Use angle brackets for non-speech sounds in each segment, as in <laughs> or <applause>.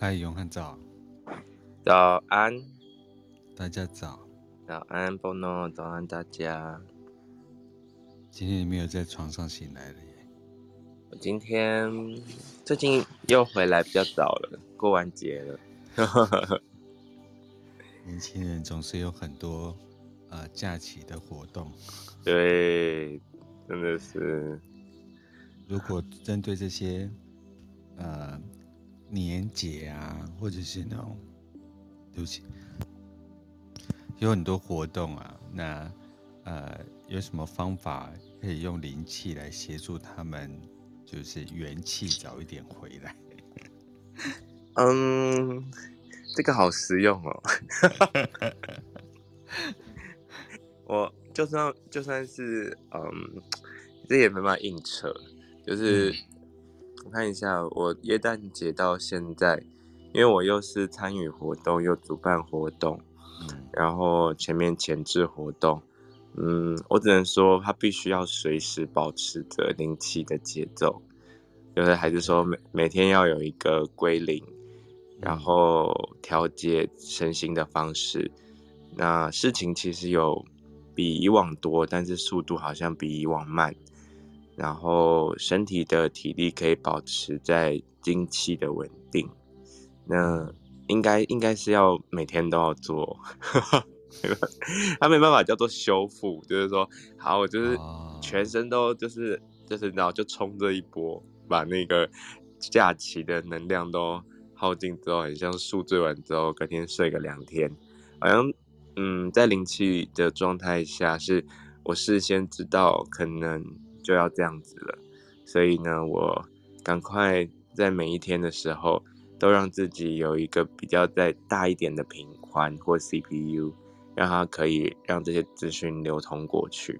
嗨，永汉早，早安，大家早，早安，Bono，早安，大家。今天你没有在床上醒来了耶？我今天最近又回来比较早了，过完节了。<laughs> 年轻人总是有很多呃假期的活动。对，真的是。如果针对这些呃。年节啊，或者是那种，对不起，有很多活动啊。那呃，有什么方法可以用灵气来协助他们，就是元气早一点回来？嗯，这个好实用哦。<laughs> 我就算就算是嗯，这也没办法硬扯，就是。嗯我看一下，我耶诞节到现在，因为我又是参与活动又主办活动，嗯，然后前面前置活动，嗯，我只能说他必须要随时保持着灵气的节奏，就是还是说每每天要有一个归零，然后调节身心的方式。那事情其实有比以往多，但是速度好像比以往慢。然后身体的体力可以保持在精气的稳定，那应该应该是要每天都要做，<laughs> 他没办法叫做修复，就是说好，我就是全身都就是就是然后就冲这一波，把那个假期的能量都耗尽之后，很像宿醉完之后隔天睡个两天，好像嗯在灵气的状态下，是我事先知道可能。就要这样子了，所以呢，我赶快在每一天的时候都让自己有一个比较再大一点的频宽或 CPU，让它可以让这些资讯流通过去，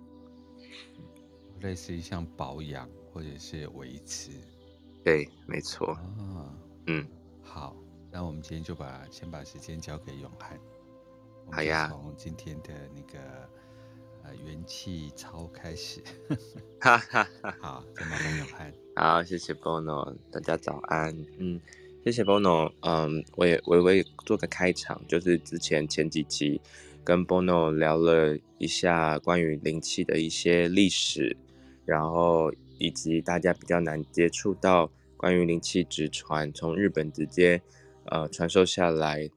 类似于像保养或者是维持。对，没错。啊，嗯，好，那我们今天就把先把时间交给永汉。好呀。从今天的那个。元气超开始，哈哈哈。好，再麻烦永汉。好，谢谢 Bono，大家早安。嗯，谢谢 Bono。嗯，我也我我也做个开场，就是之前前几期跟 Bono 聊了一下关于灵气的一些历史，然后以及大家比较难接触到关于灵气直传，从日本直接呃传授下来。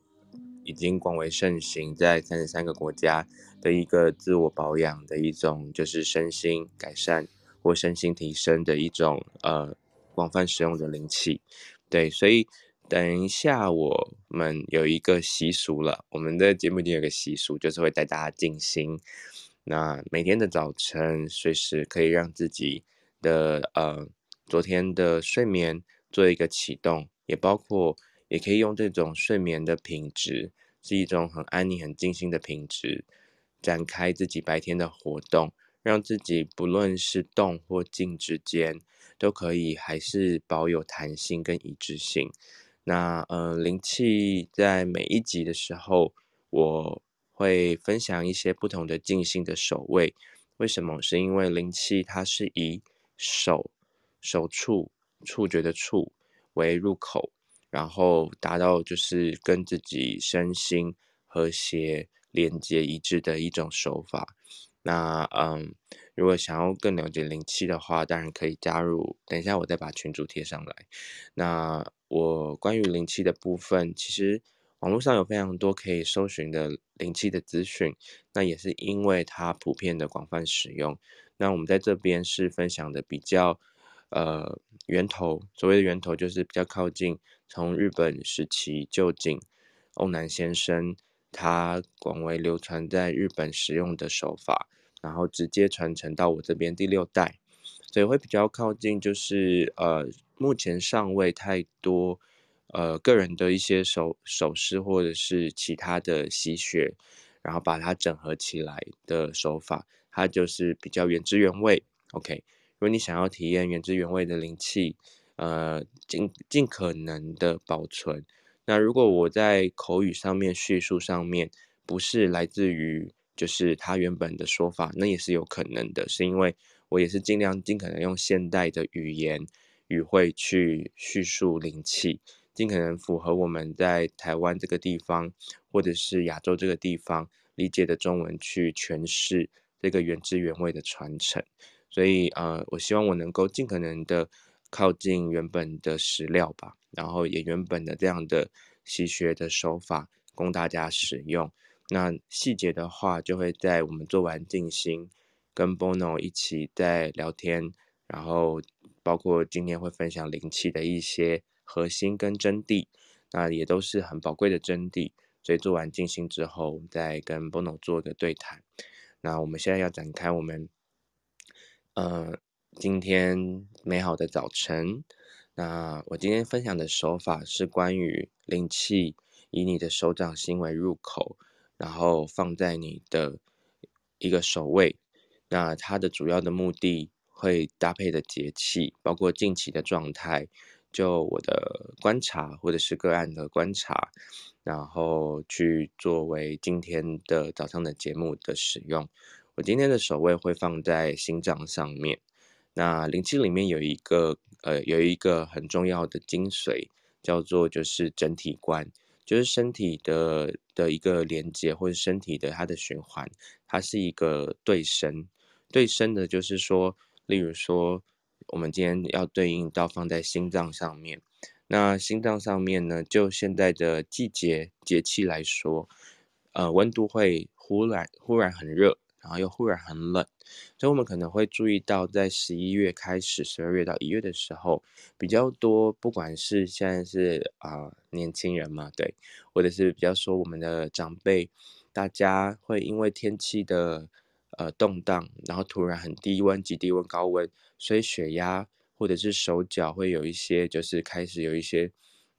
已经广为盛行，在三十三个国家的一个自我保养的一种，就是身心改善或身心提升的一种呃广泛使用的灵气。对，所以等一下我们有一个习俗了，我们的节目里有个习俗，就是会带大家静心。那每天的早晨，随时可以让自己的呃昨天的睡眠做一个启动，也包括。也可以用这种睡眠的品质，是一种很安宁、很静心的品质，展开自己白天的活动，让自己不论是动或静之间，都可以还是保有弹性跟一致性。那呃，灵气在每一集的时候，我会分享一些不同的静心的手位。为什么？是因为灵气它是以手、手触、触觉的触为入口。然后达到就是跟自己身心和谐、连接一致的一种手法。那嗯，如果想要更了解灵气的话，当然可以加入。等一下我再把群主贴上来。那我关于灵气的部分，其实网络上有非常多可以搜寻的灵气的资讯。那也是因为它普遍的广泛使用。那我们在这边是分享的比较呃源头，所谓的源头就是比较靠近。从日本时期臼井欧南先生，它广为流传在日本使用的手法，然后直接传承到我这边第六代，所以会比较靠近，就是呃，目前尚未太多呃个人的一些手手势或者是其他的习学，然后把它整合起来的手法，它就是比较原汁原味。OK，如果你想要体验原汁原味的灵气。呃，尽尽可能的保存。那如果我在口语上面叙述上面不是来自于就是他原本的说法，那也是有可能的，是因为我也是尽量尽可能用现代的语言语汇去叙述灵气。尽可能符合我们在台湾这个地方，或者是亚洲这个地方理解的中文去诠释这个原汁原味的传承。所以，呃，我希望我能够尽可能的靠近原本的史料吧，然后也原本的这样的习学的手法供大家使用。那细节的话，就会在我们做完静心，跟 Bono 一起在聊天，然后包括今天会分享灵气的一些核心跟真谛，那也都是很宝贵的真谛。所以做完静心之后，再跟 Bono 做一个对谈。那我们现在要展开我们，呃，今天美好的早晨。那我今天分享的手法是关于灵气，以你的手掌心为入口。然后放在你的一个手位，那它的主要的目的会搭配的节气，包括近期的状态，就我的观察或者是个案的观察，然后去作为今天的早上的节目的使用。我今天的手位会放在心脏上面。那灵气里面有一个呃有一个很重要的精髓，叫做就是整体观。就是身体的的一个连接，或者身体的它的循环，它是一个对身。对身的，就是说，例如说，我们今天要对应到放在心脏上面。那心脏上面呢，就现在的季节节气来说，呃，温度会忽然忽然很热。然后又忽然很冷，所以我们可能会注意到，在十一月开始，十二月到一月的时候，比较多，不管是现在是啊、年轻人嘛，对，或者是比较说我们的长辈，大家会因为天气的呃动荡，然后突然很低温、极低温、高温，所以血压或者是手脚会有一些，就是开始有一些，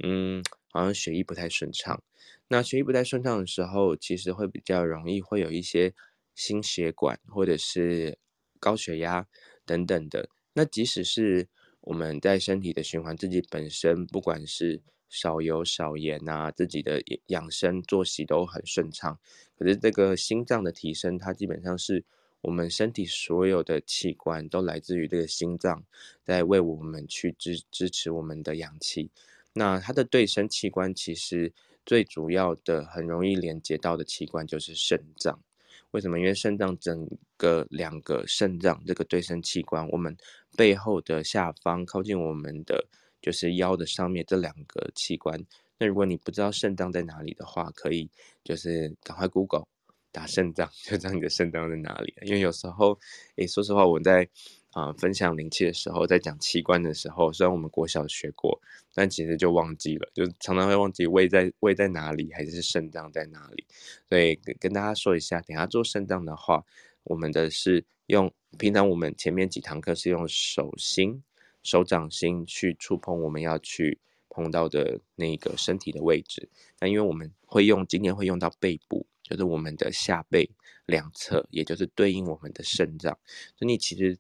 嗯，好像血液不太顺畅。那血液不太顺畅的时候，其实会比较容易会有一些。心血管或者是高血压等等的，那即使是我们在身体的循环，自己本身不管是少油少盐啊，自己的养生作息都很顺畅，可是这个心脏的提升，它基本上是我们身体所有的器官都来自于这个心脏，在为我们去支支持我们的氧气。那它的对身器官其实最主要的、很容易连接到的器官就是肾脏。为什么？因为肾脏整个两个肾脏这个对称器官，我们背后的下方靠近我们的就是腰的上面这两个器官。那如果你不知道肾脏在哪里的话，可以就是赶快 Google 打肾脏，<laughs> 就知道你的肾脏在哪里。因为有时候，诶，说实话，我在。啊、分享灵气的时候，在讲器官的时候，虽然我们国小学过，但其实就忘记了，就常常会忘记胃在胃在哪里，还是肾脏在哪里。所以跟跟大家说一下，等下做肾脏的话，我们的是用平常我们前面几堂课是用手心、手掌心去触碰我们要去碰到的那个身体的位置。那因为我们会用今天会用到背部，就是我们的下背两侧，也就是对应我们的肾脏。所以你其实。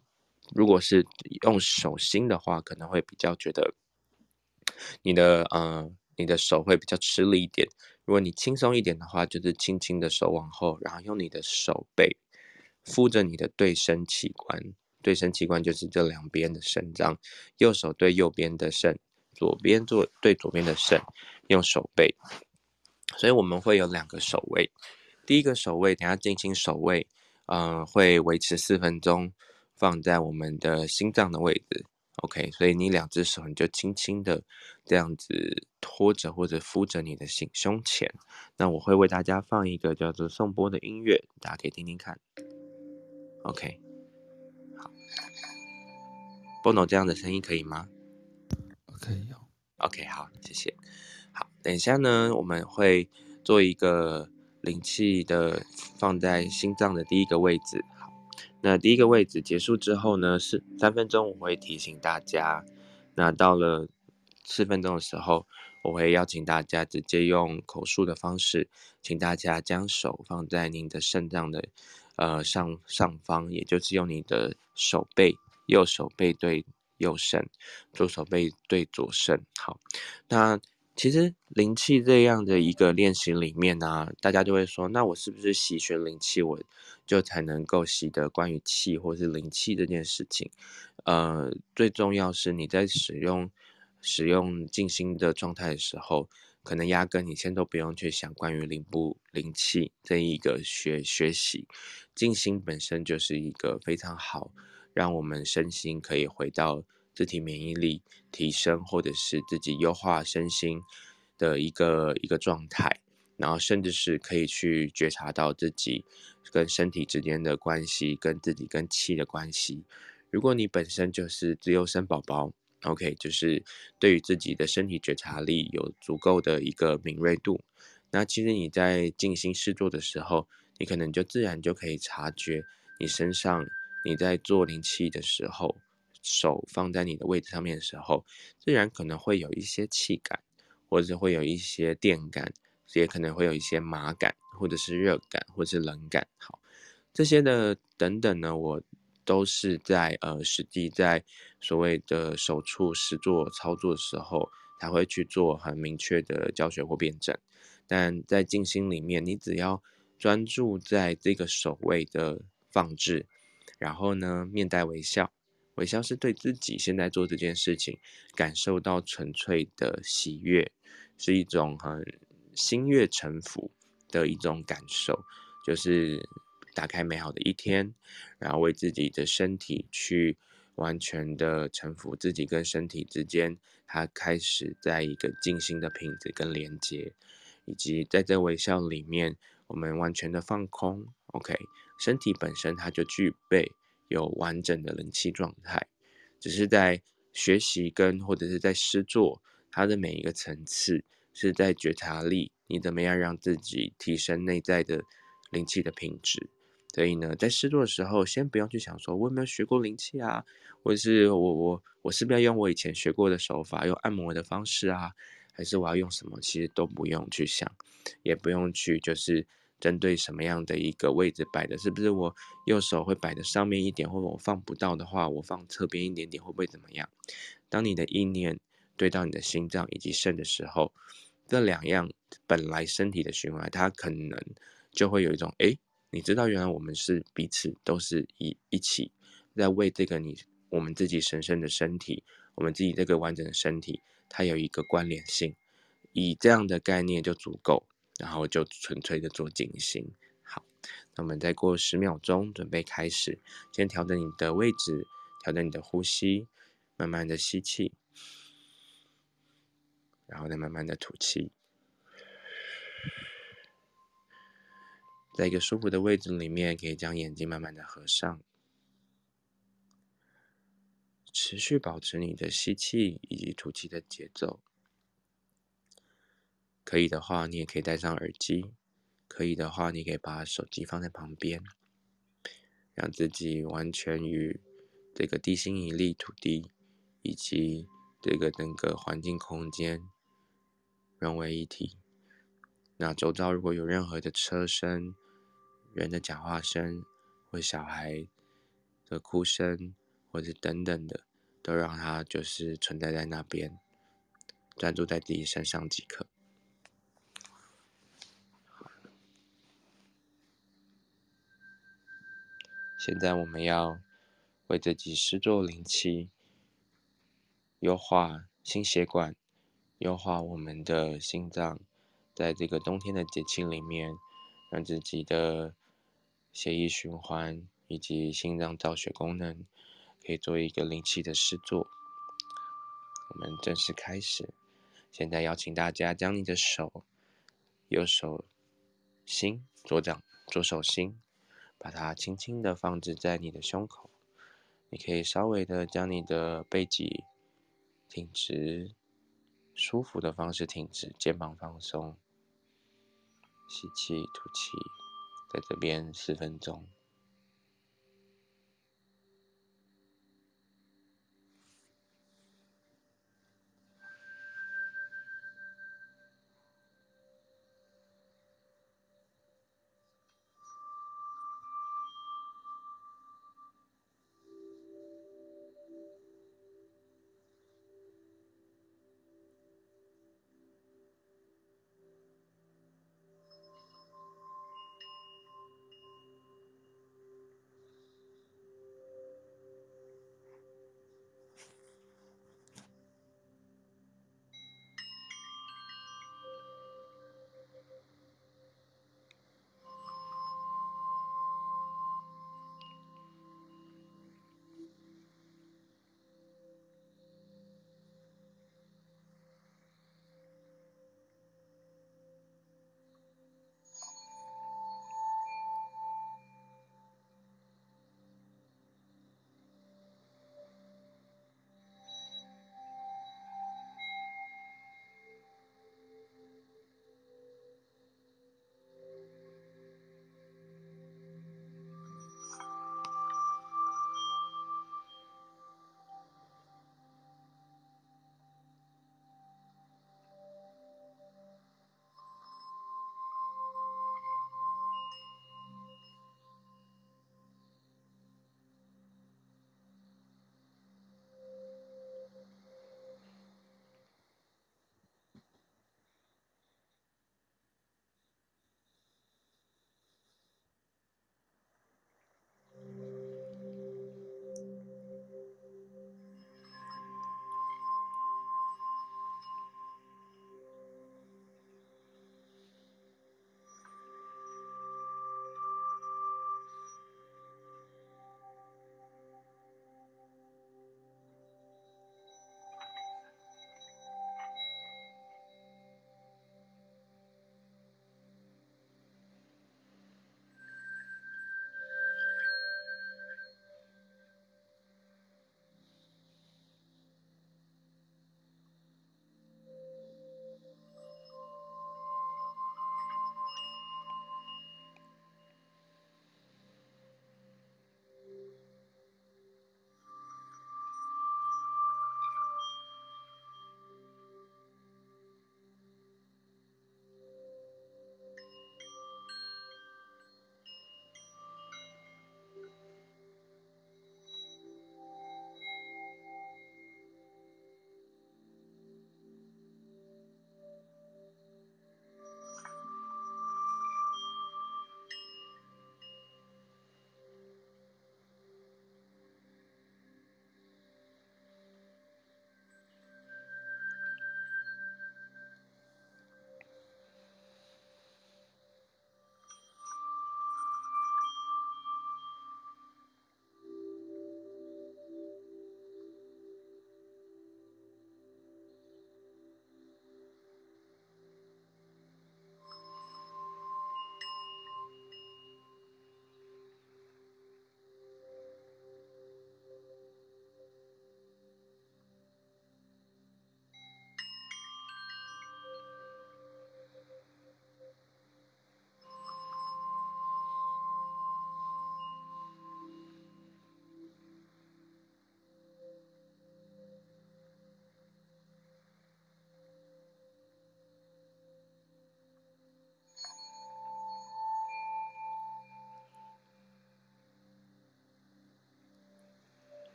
如果是用手心的话，可能会比较觉得你的呃你的手会比较吃力一点。如果你轻松一点的话，就是轻轻的手往后，然后用你的手背敷着你的对身器官。对身器官就是这两边的肾脏，右手对右边的肾，左边做对左边的肾，用手背。所以我们会有两个手位。第一个手位，等下进行手位，嗯、呃，会维持四分钟。放在我们的心脏的位置，OK，所以你两只手你就轻轻的这样子托着或者敷着你的心胸前。那我会为大家放一个叫做颂钵的音乐，大家可以听听看。OK，好，Bono 这样的声音可以吗可以哦。OK，好，谢谢。好，等一下呢，我们会做一个灵气的放在心脏的第一个位置。那第一个位置结束之后呢，是三分钟，我会提醒大家。那到了四分钟的时候，我会邀请大家直接用口述的方式，请大家将手放在您的肾脏的呃上上方，也就是用你的手背，右手背对右肾，左手背对左肾。好，那。其实灵气这样的一个练习里面呢、大家就会说，那我是不是习学灵气，我就才能够习得关于气或是灵气这件事情？呃，最重要是你在使用使用静心的状态的时候，可能压根你先都不用去想关于灵不灵气这一个学学习，静心本身就是一个非常好，让我们身心可以回到自体免疫力提升，或者是自己优化身心的一个一个状态，然后甚至是可以去觉察到自己跟身体之间的关系，跟自己跟气的关系。如果你本身就是资优生宝宝。OK，就是对于自己的身体觉察力有足够的一个敏锐度，那其实你在静心试坐的时候，你可能就自然就可以察觉你身上，你在做灵气的时候，手放在你的位置上面的时候，自然可能会有一些气感，或者是会有一些电感，也可能会有一些麻感，或者是热感，或者是冷感。好，这些的等等呢，我。都是在呃实际在所谓的手触实做操作的时候，才会去做很明确的教学或辩证。但在静心里面，你只要专注在这个手位的放置，然后呢，面带微笑，微笑是对自己现在做这件事情感受到纯粹的喜悦，是一种很心悦诚服的一种感受，就是。打开美好的一天，然后为自己的身体去完全的臣服自己跟身体之间，它开始在一个静心的品质跟连接，以及在这微笑里面，我们完全的放空。OK，身体本身它就具备有完整的灵气状态，只是在学习跟或者是在施作它的每一个层次，是在觉察力，你怎么样让自己提升内在的灵气的品质。所以呢，在试做的时候，先不用去想说我有没有学过灵气啊，或者是我我我是不是要用我以前学过的手法，用按摩的方式啊，还是我要用什么？其实都不用去想，也不用去就是针对什么样的一个位置摆的，是不是我右手会摆的上面一点，或者我放不到的话，我放侧边一点点会不会怎么样？当你的意念对到你的心脏以及肾的时候，这两样本来身体的循环，它可能就会有一种诶。你知道，原来我们是彼此都是一一起在为这个你我们自己神圣的身体，我们自己这个完整的身体，它有一个关联性，以这样的概念就足够，然后就纯粹的做静心。好，那我们再过十秒钟，准备开始，先调整你的位置，调整你的呼吸，慢慢的吸气，然后再慢慢的吐气。在一个舒服的位置里面，可以将眼睛慢慢的合上，持续保持你的吸气以及吐气的节奏。可以的话，你也可以戴上耳机；可以的话，你可以把手机放在旁边，让自己完全与这个地心引力、土地以及这个整个环境空间融为一体。那周遭如果有任何的车声，人的讲话声，或小孩的哭声，或者等等的，都让它就是存在在那边，专注在自己身上即可。现在我们要为自己施作灵气，优化心血管，优化我们的心脏，在这个冬天的节气里面，让自己的。血液循环以及心脏造血功能，可以做一个灵气的施作。我们正式开始。现在邀请大家将你的手，右手心，左掌，左手心，把它轻轻的放置在你的胸口。你可以稍微的将你的背脊挺直，舒服的方式挺直，肩膀放松，吸气，吐气。在这边四分钟。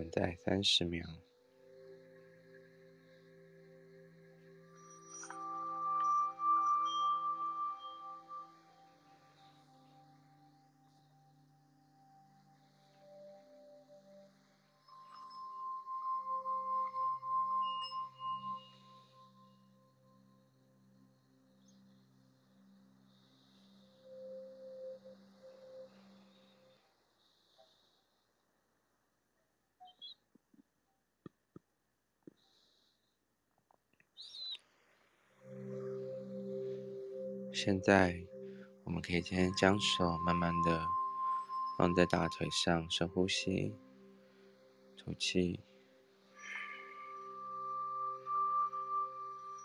们再三十秒。现在，我们可以先将手慢慢的放在大腿上，深呼吸，吐气。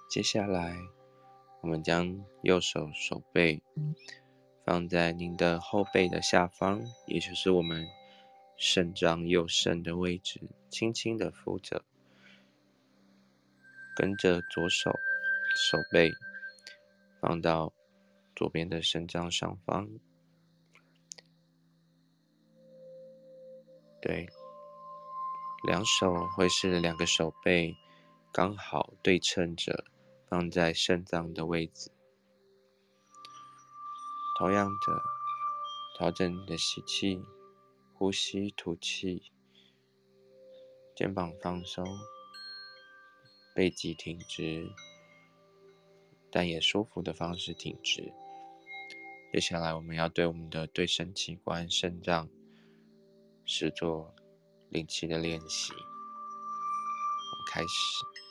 接下来，我们将右手手背放在您的后背的下方，也就是我们肾脏右肾的位置，轻轻的扶着，跟着左手手背放到。左边的肾脏上方，对，两手会是两个手背刚好对称着放在肾脏的位置。同样的，调整你的吸气、呼吸、吐气，肩膀放松，背脊挺直，但也舒服的方式挺直。接下来，我们要对我们的对肾器官肾脏，是做灵气的练习。我们开始。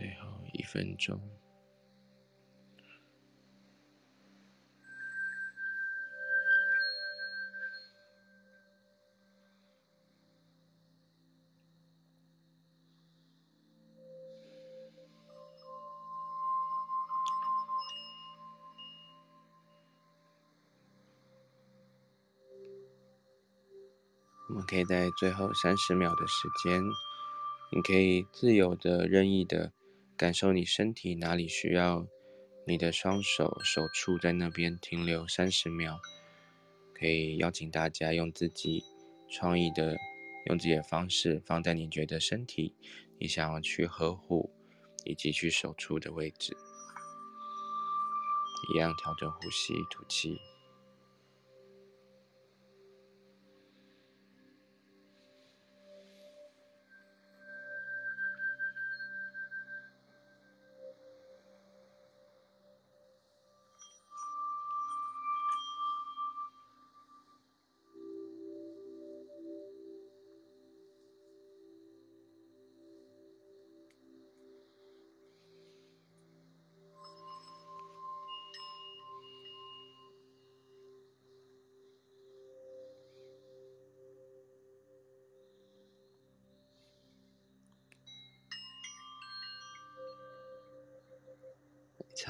最后一分钟。我们可以在最后三十秒的时间，你可以自由的、任意的。感受你身体哪里需要你的双手手触在那边停留三十秒，可以邀请大家用自己创意的、用自己的方式放在你觉得身体你想要去呵护以及去手触的位置，一样调整呼吸、吐气。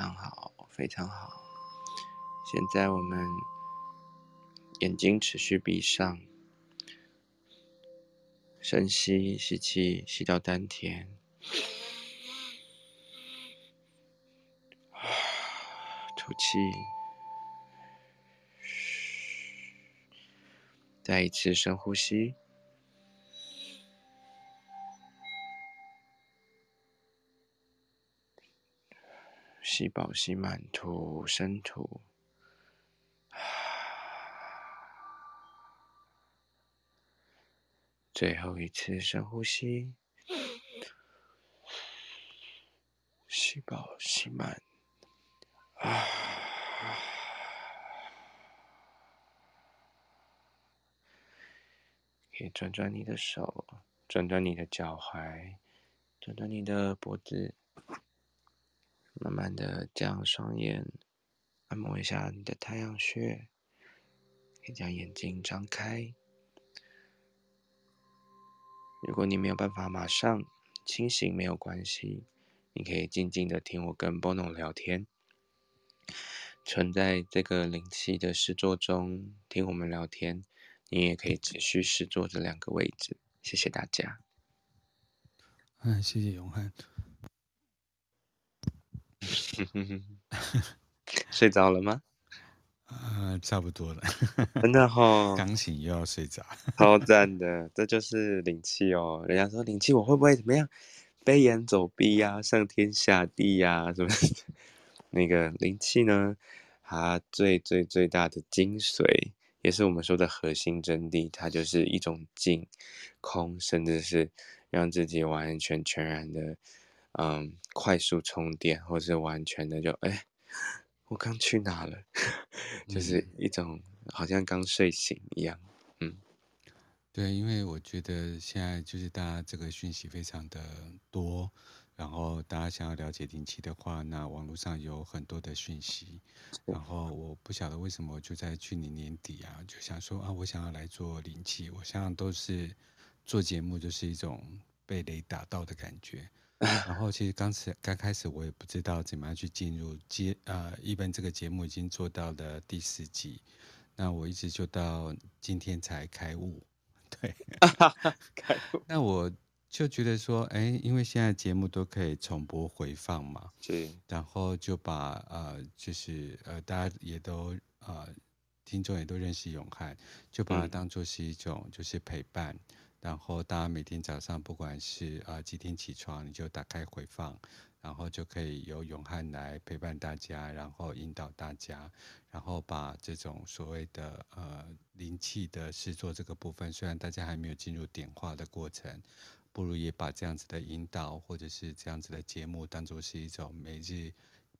常好，非常好。现在我们眼睛持续闭上，深吸吸气，吸到丹田，吐气，再一次深呼吸。吸饱吸满，吐深吐。最后一次深呼吸，吸饱吸满。啊，<sighs> 可以转转你的手，转转你的脚踝，转转你的脖子。慢慢的将双眼按摩一下你的太阳穴，可以将眼睛张开。如果你没有办法马上清醒，没有关系，你可以静静的听我跟 Bono 聊天，存在这个灵气的实作中听我们聊天。你也可以持续实作这两个位置。谢谢大家。嗯，谢谢永汉。<laughs> <laughs> 睡着了吗？呃，差不多了。真的哈、哦，<laughs> 刚醒又要睡着，超赞的。这就是灵气哦。人家说灵气，我会不会怎么样？飞檐走壁呀、啊，上天下地呀、啊，什么？那个灵气呢？它最最最大的精髓，也是我们说的核心真谛，它就是一种静、空，甚至是让自己完全全然的。嗯，快速充电，或是完全的就哎，我刚去哪了？<laughs> 就是一种好像刚睡醒一样。嗯，对，因为我觉得现在就是大家这个讯息非常的多，然后大家想要了解灵气的话，那网络上有很多的讯息。然后我不晓得为什么，就在去年年底啊，就想说啊，我想要来做灵气。我想都是做节目，就是一种被雷打到的感觉。然后其实刚开刚开始我也不知道怎么样去进入接呃，一般这个节目已经做到了第四集，那我一直就到今天才开悟，对，<laughs> 开悟。那我就觉得说，哎，因为现在节目都可以重播回放嘛，对，然后就把呃，就是呃，大家也都呃，听众也都认识永汉，就把它当做是一种就是陪伴。嗯然后大家每天早上不管是啊、几点起床，你就打开回放，然后就可以由永汉来陪伴大家，然后引导大家，然后把这种所谓的呃灵气的实作这个部分，虽然大家还没有进入点化的过程，不如也把这样子的引导或者是这样子的节目当做是一种每日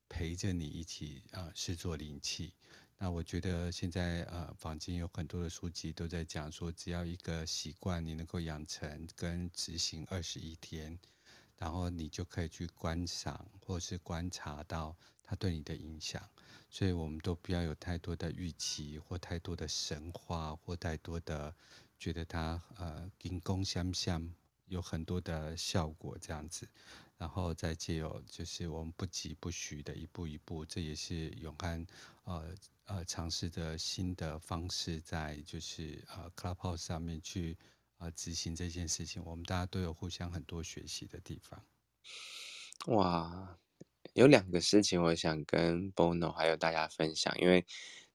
陪着你一起啊实作灵气。那我觉得现在呃，坊间有很多的书籍都在讲说，只要一个习惯你能够养成跟执行二十一天，然后你就可以去观赏或是观察到它对你的影响。所以我们都不要有太多的预期或太多的神话或太多的觉得它呃金光闪闪有很多的效果这样子，然后再借由就是我们不疾不徐的一步一步，这也是永汉呃。呃，尝试着新的方式，在就是呃，Clubhouse 上面去呃执行这件事情，我们大家都有互相很多学习的地方。哇，有两个事情我想跟 Bono 还有大家分享，因为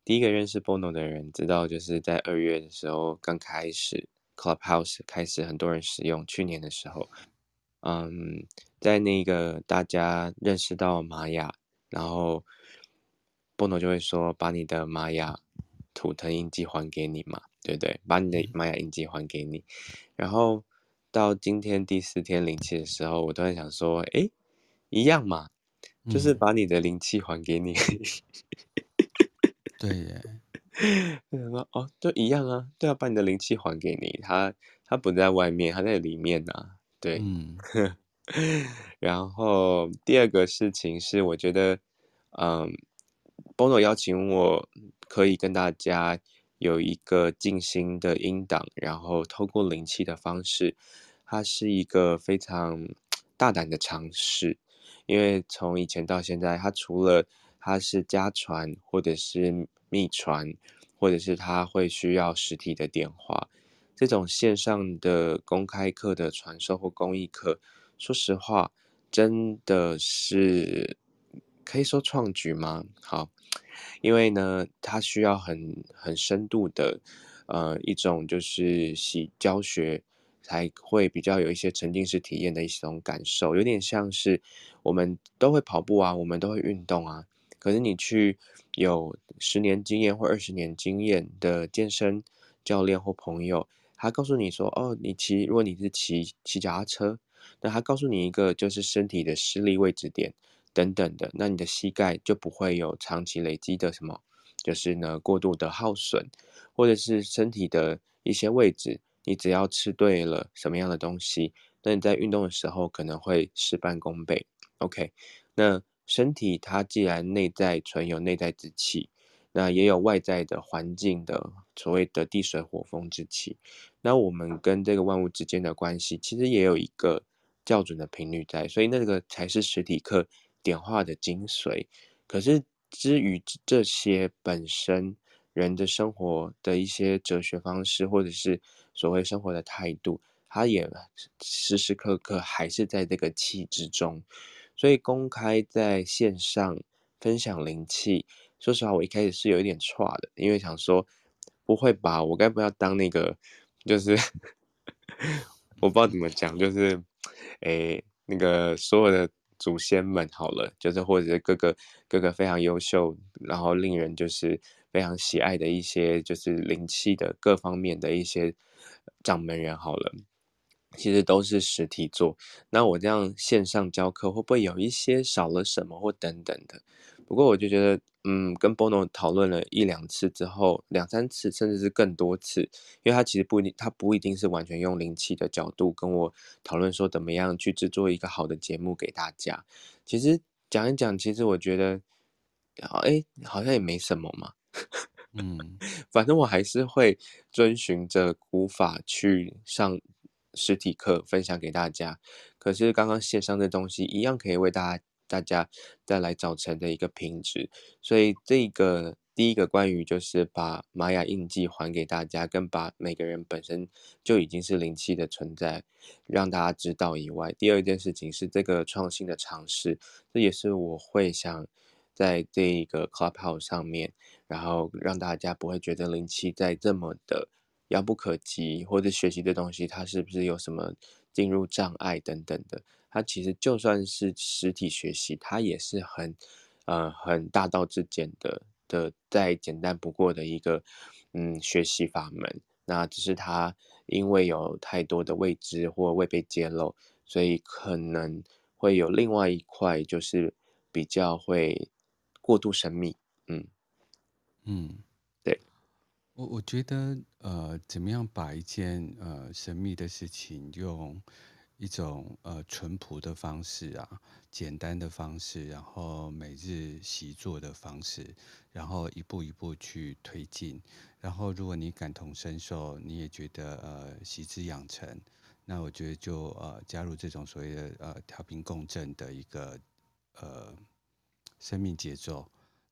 第一个认识 Bono 的人知道，就是在二月的时候刚开始 Clubhouse 开始很多人使用，去年的时候，嗯，在那个大家认识到玛雅，然后。波诺就会说：“把你的玛雅图腾印记还给你嘛，对不对？把你的玛雅印记还给你。”然后到今天第四天灵气的时候，我突然想说：“哎，一样嘛，就是把你的灵气还给你。嗯”对耶，<laughs> 我想说：“哦，就一样啊，对啊，把你的灵气还给你。他他不在外面，他在里面呐、啊。”对，嗯。<laughs> 然后第二个事情是，我觉得，嗯。Bono 邀请我，可以跟大家有一个静心的音档，然后透过灵气的方式，它是一个非常大胆的尝试，因为从以前到现在，它除了它是家传或者是秘传，或者是它会需要实体的点化，这种线上的公开课的传授或公益课，说实话，真的是可以说创举吗？好，因为呢，它需要很很深度的呃一种就是洗教学。才会比较有一些沉浸式体验的一种感受，有点像是我们都会跑步啊，我们都会运动啊。可是你去有十年经验或二十年经验的健身教练或朋友，他告诉你说：“哦，你骑，如果你是骑骑脚踏车，那他告诉你一个就是身体的施力位置点等等的，那你的膝盖就不会有长期累积的什么，就是呢过度的耗损，或者是身体的一些位置。”你只要吃对了什么样的东西，那你在运动的时候可能会事半功倍。OK，那身体它既然内在存有内在之气，那也有外在的环境的所谓的地水火风之气，那我们跟这个万物之间的关系其实也有一个校准的频率在，所以那个才是实体课点化的精髓。可是至于这些本身人的生活的一些哲学方式，或者是所谓生活的态度，他也时时刻刻还是在这个气之中，所以公开在线上分享灵气，说实话，我一开始是有一点错的，因为想说不会吧，我该不要当那个，就是 <laughs> 我不知道怎么讲，就是诶那个所有的祖先们好了，就是或者是各个各个非常优秀，然后令人就是非常喜爱的一些，就是灵气的各方面的一些。掌门人好了，其实都是实体做。那我这样线上教课会不会有一些少了什么或等等的？不过我就觉得，嗯，跟 Bono 讨论了一两次之后，两三次甚至是更多次，因为他其实不一定，他不一定是完全用灵气的角度跟我讨论说怎么样去制作一个好的节目给大家。其实讲一讲，其实我觉得，哎，好像也没什么嘛。嗯，反正我还是会遵循着古法去上实体课，分享给大家。可是刚刚线上的东西一样可以为大家大家带来早晨的一个品质。所以这个第一个关于就是把玛雅印记还给大家，跟把每个人本身就已经是灵气的存在让大家知道以外，第二件事情是这个创新的尝试，这也是我会想在这个 Clubhouse 上面。然后让大家不会觉得灵气在这么的遥不可及，或者学习的东西它是不是有什么进入障碍等等的。它其实就算是实体学习，它也是很呃很大道至简的的再简单不过的一个嗯学习法门。那只是它因为有太多的未知或未被揭露，所以可能会有另外一块就是比较会过度神秘，嗯。嗯，我我觉得呃，怎么样把一件呃神秘的事情用一种呃淳朴的方式啊，简单的方式，然后每日习作的方式，然后一步一步去推进，然后如果你感同身受，你也觉得呃习之养成，那我觉得就呃加入这种所谓的呃调频共振的一个呃生命节奏。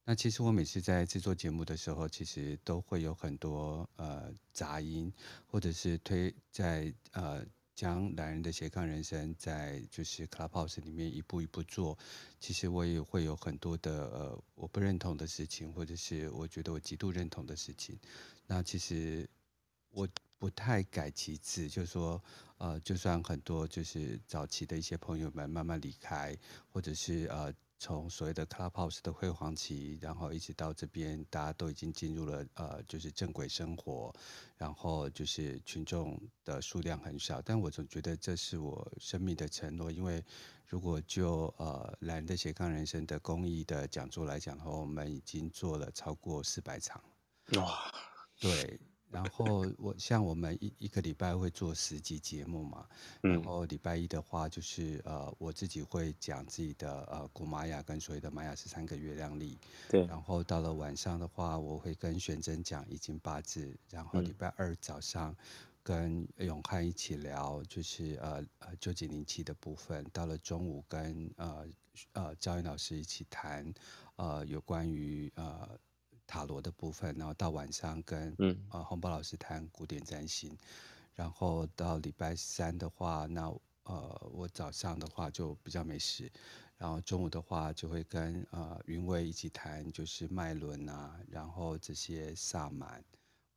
那其实我每次在制作节目的时候，其实都会有很多呃杂音，或者是推在呃将男人的斜杠人生在就是 Clubhouse 里面一步一步做。其实我也会有很多的呃我不认同的事情，或者是我觉得我极度认同的事情。那其实我不太改其志，就是说呃就算很多就是早期的一些朋友们慢慢离开，或者是呃。从所谓的 Clubhouse 的辉煌期，然后一直到这边，大家都已经进入了呃，就是正轨生活，然后就是群众的数量很少，但我总觉得这是我生命的承诺，因为如果就呃懒人的斜杠人生的公益的讲座来讲的话，我们已经做了超过四百场，哇，对。然后我像我们一一个礼拜会做十集节目嘛，然后礼拜一的话就是呃我自己会讲自己的呃古玛雅跟所谓的玛雅十三个月亮历，对，然后到了晚上的话我会跟玄真讲易经八字，然后礼拜二早上跟永汉一起聊，就是呃呃九九零七的部分。到了中午跟呃呃赵云老师一起谈呃有关于呃塔罗的部分，然后到晚上跟嗯呃红宝老师谈古典占星，然后到礼拜三的话，那呃我早上的话就比较没事。然后中午的话，就会跟呃云伟一起谈，就是脉轮啊，然后这些萨满，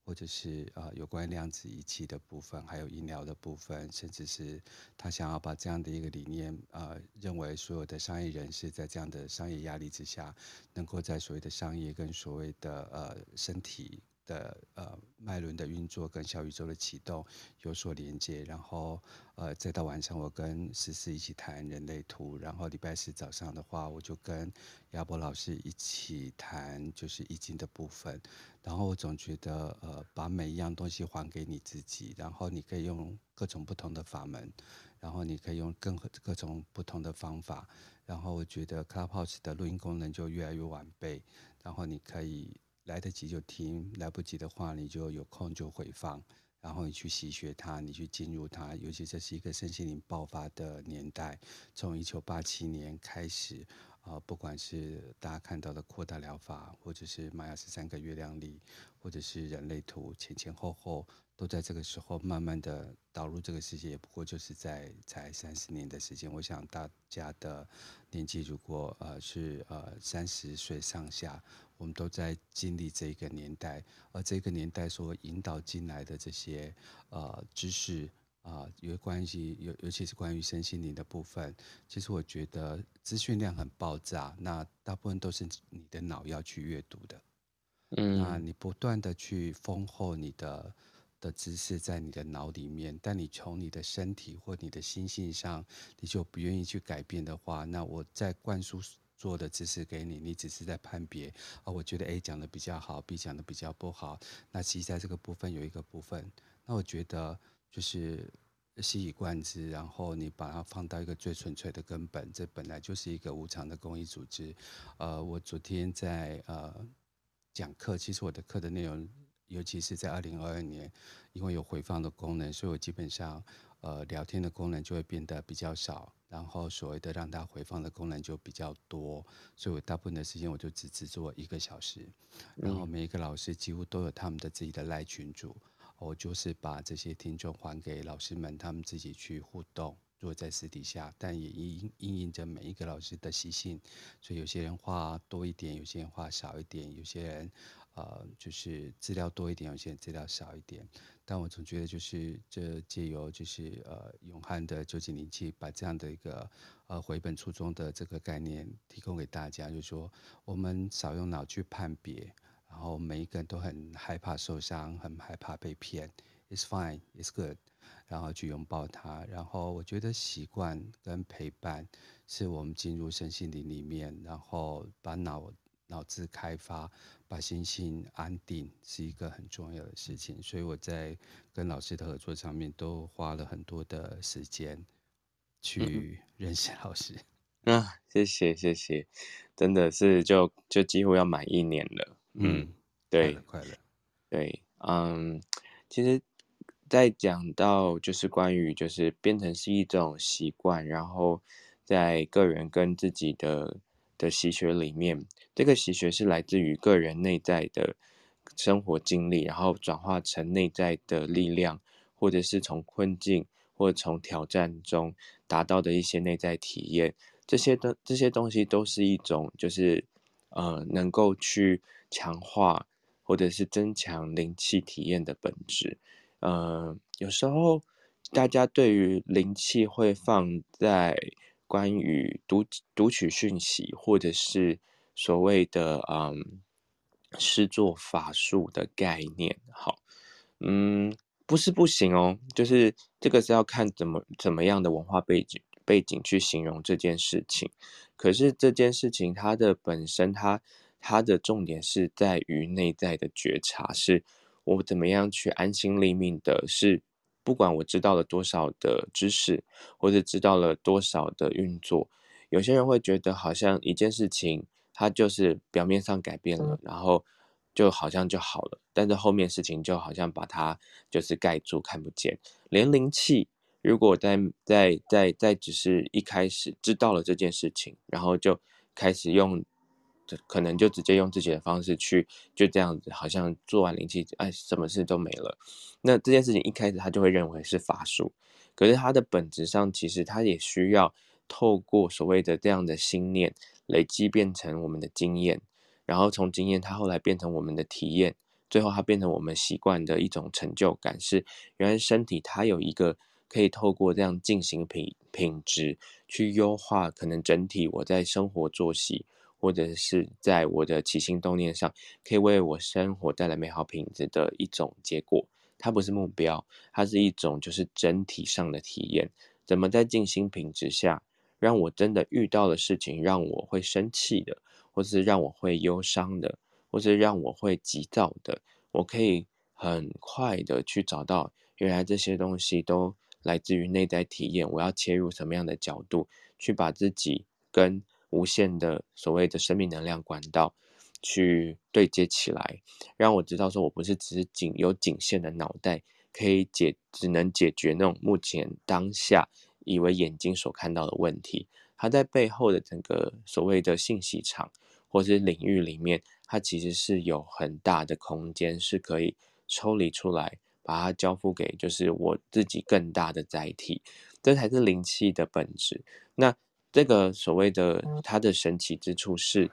或者是呃有关量子仪器的部分，还有医疗的部分，甚至是他想要把这样的一个理念，呃，认为所有的商业人士在这样的商业压力之下，能够在所谓的商业跟所谓的呃身体。的呃脉轮的运作跟小宇宙的启动有所连接，然后呃再到晚上我跟思思一起谈人类图，然后礼拜四早上的话我就跟亚博老师一起谈就是易经的部分，然后我总觉得呃把每一样东西还给你自己，然后你可以用各种不同的法门，然后你可以用更各种不同的方法，然后我觉得 Clubhouse 的录音功能就越来越完备，然后你可以。来得及就听，来不及的话，你就有空就回放，然后你去习学它，你去进入它。尤其这是一个身心灵爆发的年代，从一九八七年开始，啊、呃，不管是大家看到的扩大疗法，或者是玛雅十三个月亮历，或者是人类图，前前后后。都在这个时候慢慢的导入这个世界，也不过就是在才三十年的时间。我想大家的年纪如果呃是呃三十岁上下，我们都在经历这个年代，而这个年代所引导进来的这些呃知识啊、呃，有关系尤尤其是关于身心灵的部分，其实我觉得资讯量很爆炸，那大部分都是你的脑要去阅读的，嗯，那你不断的去丰厚你的。的知识在你的脑里面，但你从你的身体或你的心性上，你就不愿意去改变的话，那我在灌输做的知识给你，你只是在判别啊，我觉得 A 讲的比较好，B 讲的比较不好。那其实在这个部分有一个部分，那我觉得就是吸以贯之，然后你把它放到一个最纯粹的根本，这本来就是一个无偿的公益组织。呃，我昨天在呃讲课，其实我的课的内容。尤其是在二零二二年，因为有回放的功能，所以我基本上，呃，聊天的功能就会变得比较少，然后所谓的让它回放的功能就比较多，所以我大部分的时间我就只只做一个小时，然后每一个老师几乎都有他们的自己的赖群组，我就是把这些听众还给老师们，他们自己去互动。如果在私底下，但也应应应着每一个老师的习性，所以有些人话多一点，有些人话少一点，有些人。呃，就是资料多一点，有些人资料少一点，但我总觉得就是这借由就是呃永汉的九九灵气，把这样的一个呃回本初衷的这个概念提供给大家，就是说我们少用脑去判别，然后每一个人都很害怕受伤，很害怕被骗，It's fine, it's good，然后去拥抱它，然后我觉得习惯跟陪伴是我们进入身心灵里面，然后把脑。脑子开发，把心性安定是一个很重要的事情，所以我在跟老师的合作上面都花了很多的时间去认识老师。嗯、<laughs> 啊，谢谢谢谢，真的是就就几乎要满一年了。嗯，嗯对，快乐，<laughs> 对，嗯，其实，在讲到就是关于就是变成是一种习惯，然后在个人跟自己的。的习学里面，这个习学是来自于个人内在的生活经历，然后转化成内在的力量，或者是从困境或从挑战中达到的一些内在体验。这些的这些东西都是一种，就是呃，能够去强化或者是增强灵气体验的本质。呃，有时候大家对于灵气会放在。关于读读取讯息，或者是所谓的嗯，施作法术的概念，好，嗯，不是不行哦，就是这个是要看怎么怎么样的文化背景背景去形容这件事情。可是这件事情它的本身，它它的重点是在于内在的觉察，是我怎么样去安心立命的，是。不管我知道了多少的知识，或者知道了多少的运作，有些人会觉得好像一件事情，它就是表面上改变了，然后就好像就好了，但是后面事情就好像把它就是盖住看不见。连灵气，如果在在在在只是一开始知道了这件事情，然后就开始用，可能就直接用自己的方式去，就这样子，好像做完灵气，哎，什么事都没了。那这件事情一开始他就会认为是法术，可是它的本质上其实它也需要透过所谓的这样的心念累积变成我们的经验。然后从经验，它后来变成我们的体验，最后它变成我们习惯的一种成就感。是原来身体它有一个可以透过这样进行品品质去优化，可能整体我在生活作息或者是在我的起心动念上，可以为我生活带来美好品质的一种结果。它不是目标，它是一种就是整体上的体验。怎么在静心品质下，让我真的遇到的事情让我会生气的。或是让我会忧伤的，或是让我会急躁的，我可以很快的去找到，原来这些东西都来自于内在体验。我要切入什么样的角度，去把自己跟无限的所谓的生命能量管道去对接起来，让我知道说，我不是只是仅有仅限的脑袋可以解，只能解决那种目前当下以为眼睛所看到的问题，它在背后的整个所谓的信息场。或者领域里面，它其实是有很大的空间，是可以抽离出来，把它交付给就是我自己更大的载体，这才是灵气的本质。那这个所谓的它的神奇之处是，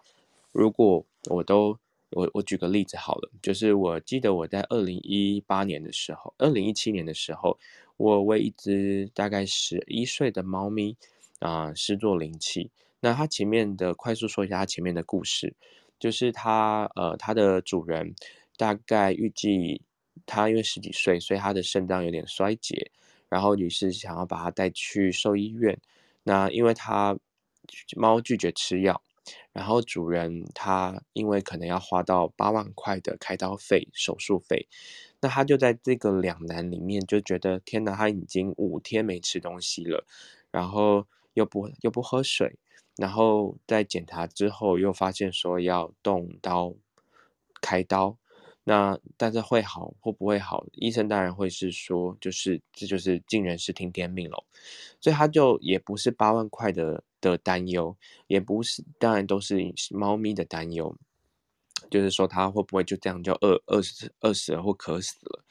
如果我都我我举个例子好了，就是我记得我在二零一八年的时候，二零一七年的时候，我为一只大概十一岁的猫咪啊施做灵气。那它前面的快速说一下它前面的故事，就是它呃它的主人大概预计它因为十几岁，所以它的肾脏有点衰竭，然后于是想要把它带去兽医院。那因为它猫拒绝吃药，然后主人他因为可能要花到八万块的开刀费、手术费，那他就在这个两难里面就觉得天哪，他已经五天没吃东西了，然后又不又不喝水。然后在检查之后，又发现说要动刀开刀，那但是会好或不会好，医生当然会是说，就是这就是尽人事听天命喽。所以他就也不是八万块的的担忧，也不是当然都是猫咪的担忧，就是说他会不会就这样就饿饿死饿死了或渴死了。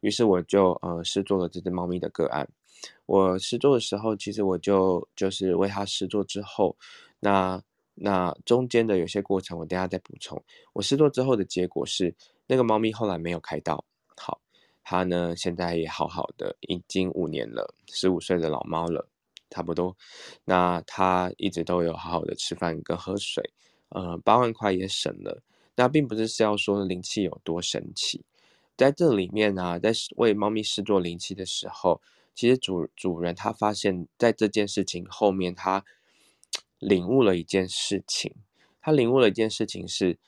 于是我就呃试做了这只猫咪的个案。我试做的时候，其实我就就是为他施作之后，那那中间的有些过程，我等下再补充。我试做之后的结果是，那个猫咪后来没有开刀，好，它呢现在也好好的，已经五年了，十五岁的老猫了，差不多。那它一直都有好好的吃饭跟喝水，呃，八万块也省了。那并不是是要说灵气有多神奇，在这里面呢、啊，在为猫咪试做灵气的时候。其实主主人他发现，在这件事情后面，他领悟了一件事情。他领悟了一件事情是，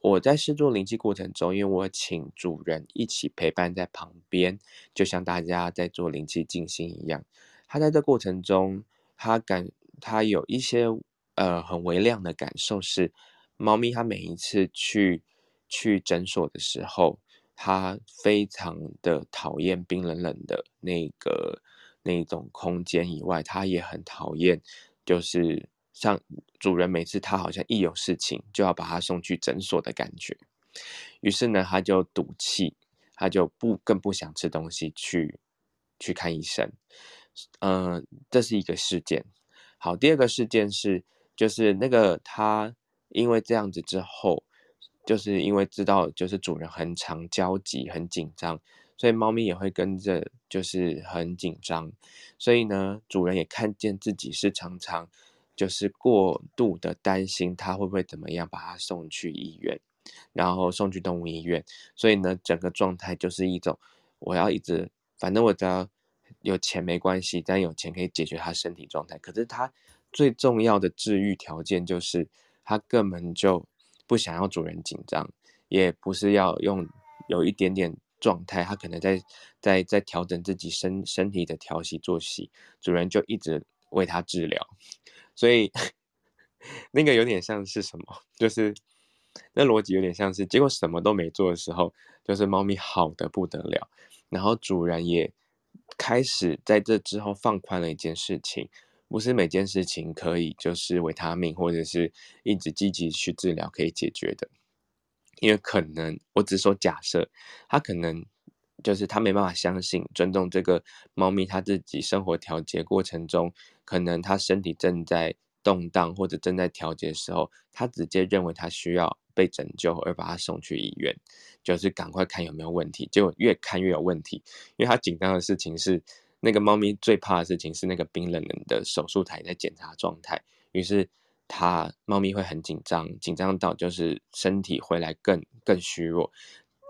我在试做灵气过程中，因为我请主人一起陪伴在旁边，就像大家在做灵气静心一样。他在这过程中，他感他有一些呃很微量的感受是，猫咪它每一次去去诊所的时候。它非常的讨厌冰冷冷的那个那种空间以外，它也很讨厌，就是像主人每次他好像一有事情就要把他送去诊所的感觉。于是呢，他就赌气，他就不更不想吃东西去去看医生。嗯、这是一个事件。好，第二个事件是，就是那个他因为这样子之后。就是因为知道，就是主人很常焦急、很紧张，所以猫咪也会跟着，就是很紧张。所以呢，主人也看见自己是常常就是过度的担心，他会不会怎么样，把他送去医院，然后送去动物医院。所以呢，整个状态就是一种，我要一直，反正我只要有钱没关系，但有钱可以解决他身体状态。可是他最重要的治愈条件就是，他根本就。不想要主人紧张，也不是要用有一点点状态，他可能在在在调整自己身身体的调息作息，主人就一直为他治疗，所以那个有点像是什么，就是那逻辑有点像是，结果什么都没做的时候，就是猫咪好得不得了，然后主人也开始在这之后放宽了一件事情，不是每件事情可以就是维他命或者是一直积极去治疗可以解决的，因为可能我只说假设，他可能。就是他没办法相信、尊重这个猫咪，它自己生活调节过程中，可能它身体正在动荡或者正在调节的时候，他直接认为它需要被拯救，而把它送去医院，就是赶快看有没有问题。结果越看越有问题，因为他紧张的事情是那个猫咪最怕的事情是那个冰冷冷的手术台在检查状态，于是它猫咪会很紧张，紧张到就是身体回来更更虚弱。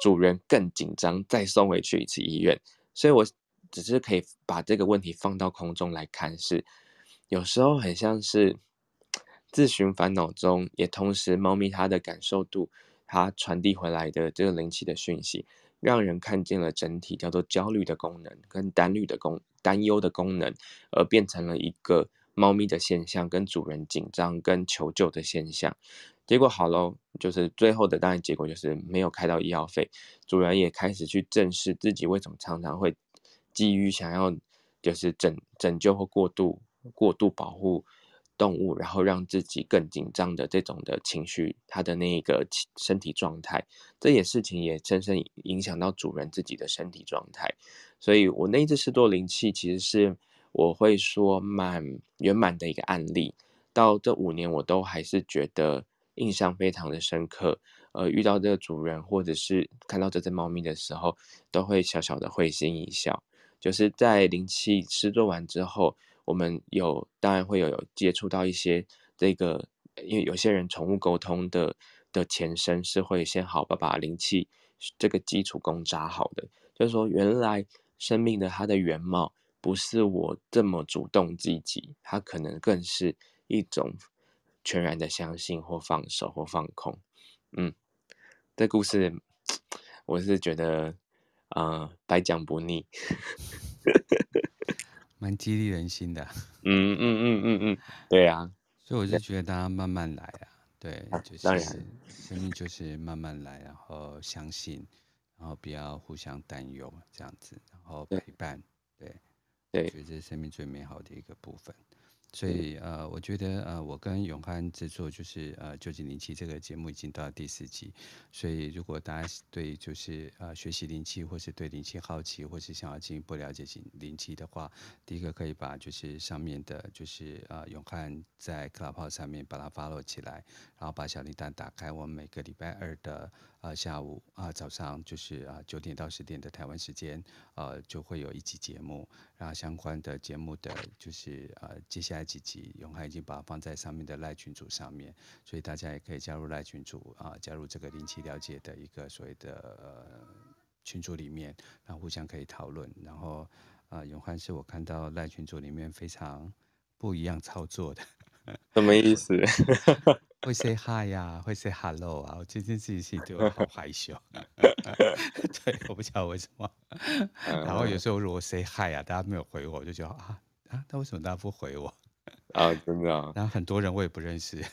主人更紧张，再送回去一次医院，所以我只是可以把这个问题放到空中来看，是有时候很像是自寻烦恼中，也同时猫咪它的感受度，它传递回来的这个灵气的讯息，让人看见了整体叫做焦虑的功能跟担虑的功担忧的功能，而变成了一个猫咪的现象，跟主人紧张跟求救的现象。结果好喽，就是最后的当然结果就是没有开到医药费，主人也开始去正视自己为什么常常会基于想要就是拯拯救或过度过度保护动物，然后让自己更紧张的这种的情绪，他的那一个身体状态，这些事情也深深影响到主人自己的身体状态。所以我那一次试做灵气，其实是我会说蛮圆满的一个案例，到这五年我都还是觉得。印象非常的深刻，呃，遇到这个主人或者是看到这只猫咪的时候，都会小小的会心一笑。就是在灵气施作完之后，我们有当然会有，有接触到一些这个，因为有些人宠物沟通的的前身是会先好把把灵气这个基础功扎好的，就是说原来生命的它的原貌不是我这么主动积极，它可能更是一种。全然的相信或放手或放空，嗯，这故事 <tsk> 我是觉得啊、呃，百讲不腻，<laughs> 蛮激励人心的。<laughs> 嗯嗯嗯嗯嗯，对啊，所以我就觉得大家慢慢来啊，对，就是生命就是慢慢来，然后相信，然后不要互相担忧，这样子，然后陪伴，对，对，我觉得这是生命最美好的一个部分。所以呃，我觉得呃，我跟永汉制作就是呃，究竟灵气这个节目已经到第四集。所以如果大家对就是呃学习灵气，或是对灵气好奇，或是想要进一步了解灵灵气的话，第一个可以把就是上面的，就是呃永汉在 Club 上面把它 follow 起来，然后把小铃铛打开。我们每个礼拜二的呃下午啊、早上就是啊九点到十点的台湾时间，呃就会有一集节目，然后相关的节目的就是呃接下来。几集永汉已经把它放在上面的赖群组上面，所以大家也可以加入赖群组啊，加入这个灵气了解的一个所谓的呃群组里面，然后互相可以讨论。然后啊，永汉是我看到赖群组里面非常不一样操作的，<laughs> 什么意思？会 say hi 呀、啊，会 say hello 啊，我今天自己心里就好 <laughs> 害羞。<laughs> 对，我不知道为什么。然后有时候如果 say hi 啊，大家没有回我，我就觉得啊啊，那为什么大家不回我？啊，真的啊！<laughs> 然后很多人我也不认识，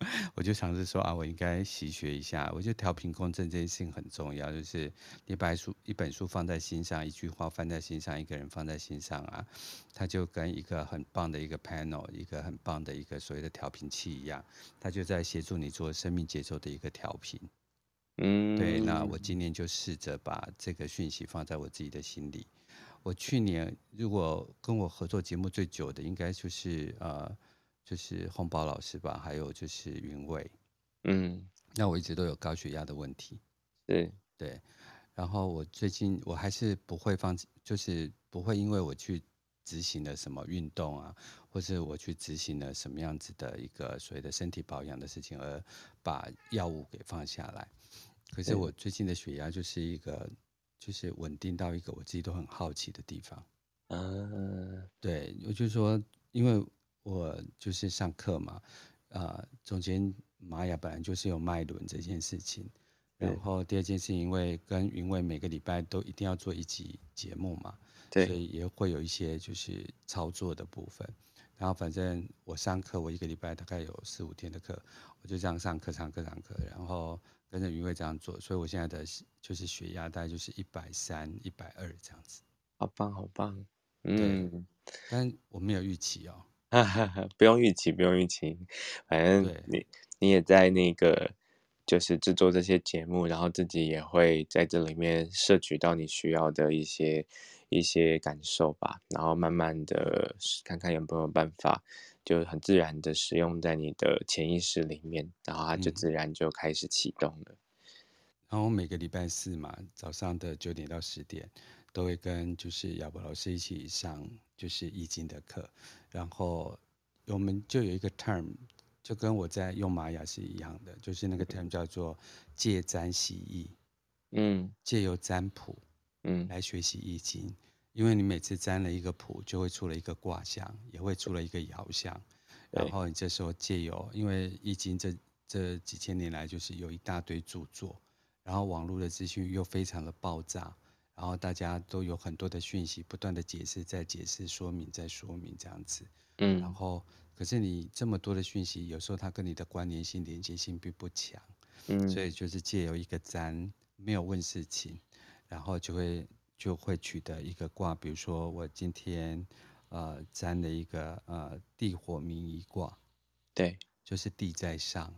<laughs> 我就尝试说啊，我应该习学一下。我觉得调频共振这件事情很重要，就是你把书一本书放在心上，一句话放在心上，一个人放在心上啊，它就跟一个很棒的一个 panel，一个很棒的一个所谓的调频器一样，它就在协助你做生命节奏的一个调频。嗯，对。那我今年就试着把这个讯息放在我自己的心里。我去年如果跟我合作节目最久的，应该就是呃，就是洪宝老师吧，还有就是云伟，嗯，那我一直都有高血压的问题，对对，然后我最近我还是不会放弃，就是不会因为我去执行了什么运动啊，或是我去执行了什么样子的一个所谓的身体保养的事情，而把药物给放下来。可是我最近的血压就是一个。就是稳定到一个我自己都很好奇的地方，嗯，对，我就说，因为我就是上课嘛，啊、呃，中间玛雅本来就是有脉轮这件事情，然后第二件事情，因为跟云伟每个礼拜都一定要做一集节目嘛，对，所以也会有一些就是操作的部分，然后反正我上课，我一个礼拜大概有四五天的课，我就这样上课上课上课，然后跟着云慧这样做，所以我现在的就是血压大概就是一百三、一百二这样子。好棒，好棒。嗯，但我没有预期哦。<laughs> 不用预期，不用预期，反正你你也在那个。就是制作这些节目，然后自己也会在这里面摄取到你需要的一些一些感受吧，然后慢慢的看看有没有办法，就很自然的使用在你的潜意识里面，然后它就自然就开始启动了。嗯、然后每个礼拜四嘛，早上的九点到十点，都会跟就是亚博老师一起上就是易经的课，然后我们就有一个 term。就跟我在用玛雅是一样的，就是那个 term 叫做借占习易，嗯，借由占卜，嗯，来学习易经，嗯，因为你每次占了一个卜，就会出了一个卦象，也会出了一个爻象，然后你这时候借由，因为易经这这几千年来就是有一大堆著作，然后网络的资讯又非常的爆炸，然后大家都有很多的讯息，不断的解释，在解释，说明，在说明这样子，嗯，然后。可是你这么多的讯息，有时候它跟你的关联性、连接性并不强，嗯，所以就是借由一个占，没有问事情，然后就会就会取得一个卦，比如说我今天呃占了一个呃地火明夷卦，对，就是地在上，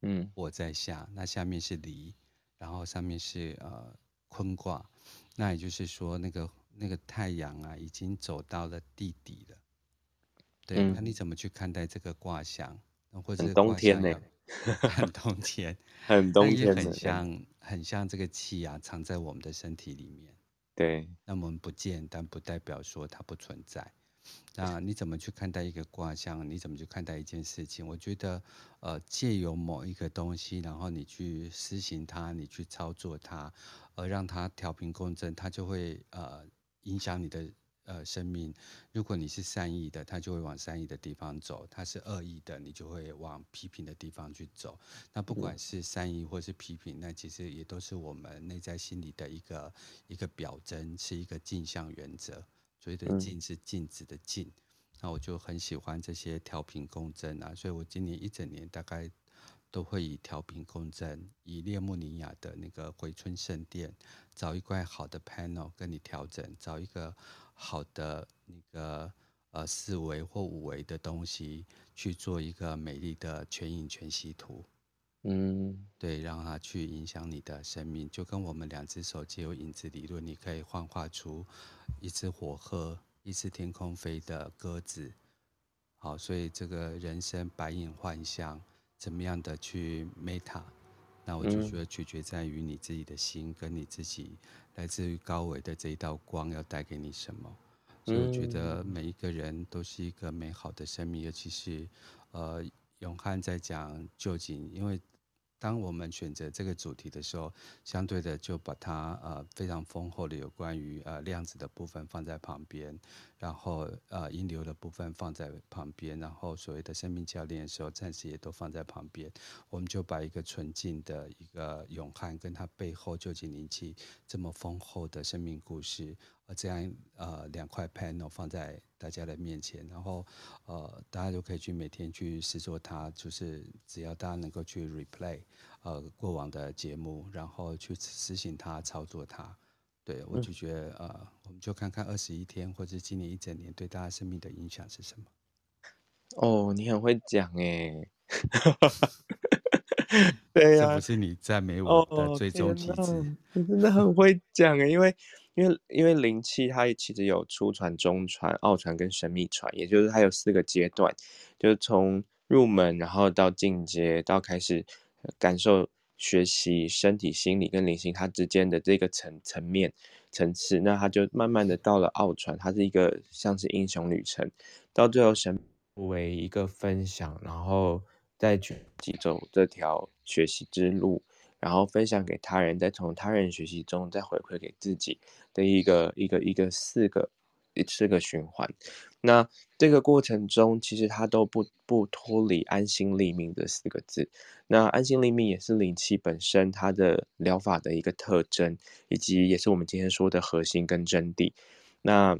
嗯，火在下，那下面是离，然后上面是呃坤卦，那也就是说那个那个太阳啊已经走到了地底了。对，那你怎么去看待这个卦象？或者冬天呢？<laughs> 很冬天，<laughs> 很冬天，很像很像这个气啊，藏在我们的身体里面。对，那我们不见，但不代表说它不存在。那你怎么去看待一个卦象？你怎么去看待一件事情？我觉得，呃，借由某一个东西，然后你去施行它，你去操作它，而让它调频共振，它就会呃影响你的。呃，生命，如果你是善意的，它就会往善意的地方走；它是恶意的，你就会往批评的地方去走。那不管是善意或是批评，那其实也都是我们内在心理的一个一个表征，是一个镜像原则。所谓的镜是镜子的镜。那我就很喜欢这些调频共振啊，所以我今年一整年大概都会以调频共振，以列穆尼亚的那个回春圣殿，找一块好的 panel 跟你调整，找一个。好的，那个呃四维或五维的东西去做一个美丽的全影全息图，嗯，对，让它去影响你的生命，就跟我们两只手借由影子理论，你可以幻化出一只火鹤、一只天空飞的鸽子。好，所以这个人生白影幻象，怎么样的去 meta？那我就觉得取决在于你自己的心，跟你自己来自于高维的这一道光要带给你什么。所以我觉得每一个人都是一个美好的生命，尤其是呃永汉在讲究竟，因为。当我们选择这个主题的时候，相对的就把它呃非常丰厚的有关于呃量子的部分放在旁边，然后呃音流的部分放在旁边，然后所谓的生命教练的时候，暂时也都放在旁边。我们就把一个纯净的一个永汉，跟他背后究竟灵气这么丰厚的生命故事，呃这样呃两块 panel 放在大家的面前，然后呃大家就可以去每天去试做它，就是只要大家能够去 replay。呃，过往的节目，然后去实行它、操作它，对我就觉得、嗯、呃，我们就看看二十一天或者今年一整年对大家生命的影响是什么。哦，你很会讲哎，<laughs> <laughs> 对呀、啊，是不是你赞美我的最终体质、哦？你真的很会讲哎，因为因为因为灵气它其实有初传、中传、奥传跟神秘传，也就是它有四个阶段，就是从入门，然后到进阶，到开始。感受、学习、身体、心理跟灵性它之间的这个层层面、层次，那它就慢慢的到了奥传，它是一个像是英雄旅程，到最后神为一个分享，然后再去走这条学习之路，然后分享给他人，再从他人学习中再回馈给自己的一个一个一个四个。四个循环，那这个过程中，其实它都不不脱离安心立命这四个字。那安心立命也是灵气本身它的疗法的一个特征，以及也是我们今天说的核心跟真谛。那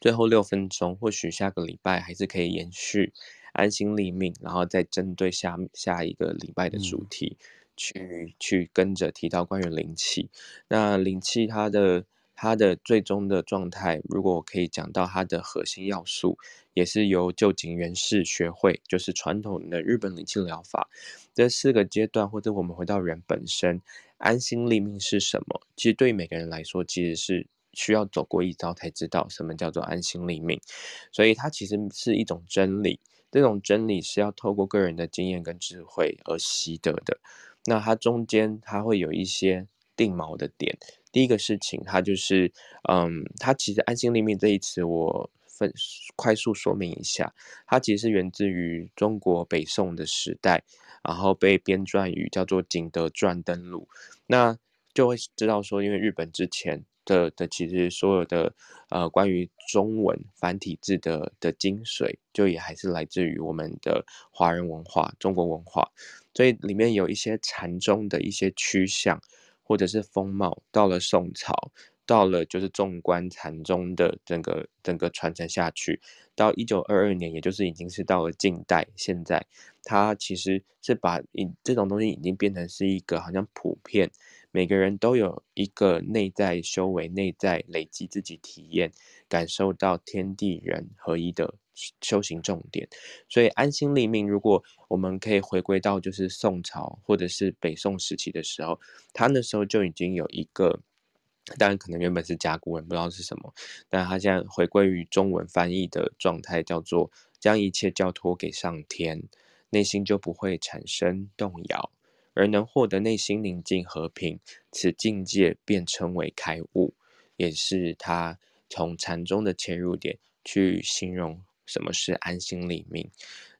最后六分钟，或许下个礼拜还是可以延续安心立命，然后再针对下下一个礼拜的主题、嗯、去去跟着提到关于灵气。那灵气它的它的最终的状态，如果我可以讲到它的核心要素，也是由旧井元氏学会，就是传统的日本灵气疗法这四个阶段，或者我们回到人本身，安心立命是什么？其实对每个人来说，其实是。需要走过一遭才知道什么叫做安心立命，所以它其实是一种真理。这种真理是要透过个人的经验跟智慧而习得的。那它中间它会有一些定锚的点。第一个事情，它就是，嗯，它其实安心立命这一词，我分快速说明一下，它其实源自于中国北宋的时代，然后被编撰于叫做《景德传登录》，那就会知道说，因为日本之前。的的其实所有的呃关于中文繁体字的的精髓，就也还是来自于我们的华人文化、中国文化，所以里面有一些禅宗的一些趋向或者是风貌，到了宋朝，到了就是纵观禅宗的整个整个传承下去，到一九二二年，也就是已经是到了近代，现在它其实是把这种东西已经变成是一个好像普遍。每个人都有一个内在修为、内在累积自己体验、感受到天地人合一的修行重点。所以安心立命，如果我们可以回归到就是宋朝或者是北宋时期的时候，他那时候就已经有一个，当然可能原本是甲骨文，不知道是什么，但他现在回归于中文翻译的状态，叫做将一切交托给上天，内心就不会产生动摇。而能获得内心宁静和平，此境界便称为开悟，也是他从禅宗的切入点去形容什么是安心立命。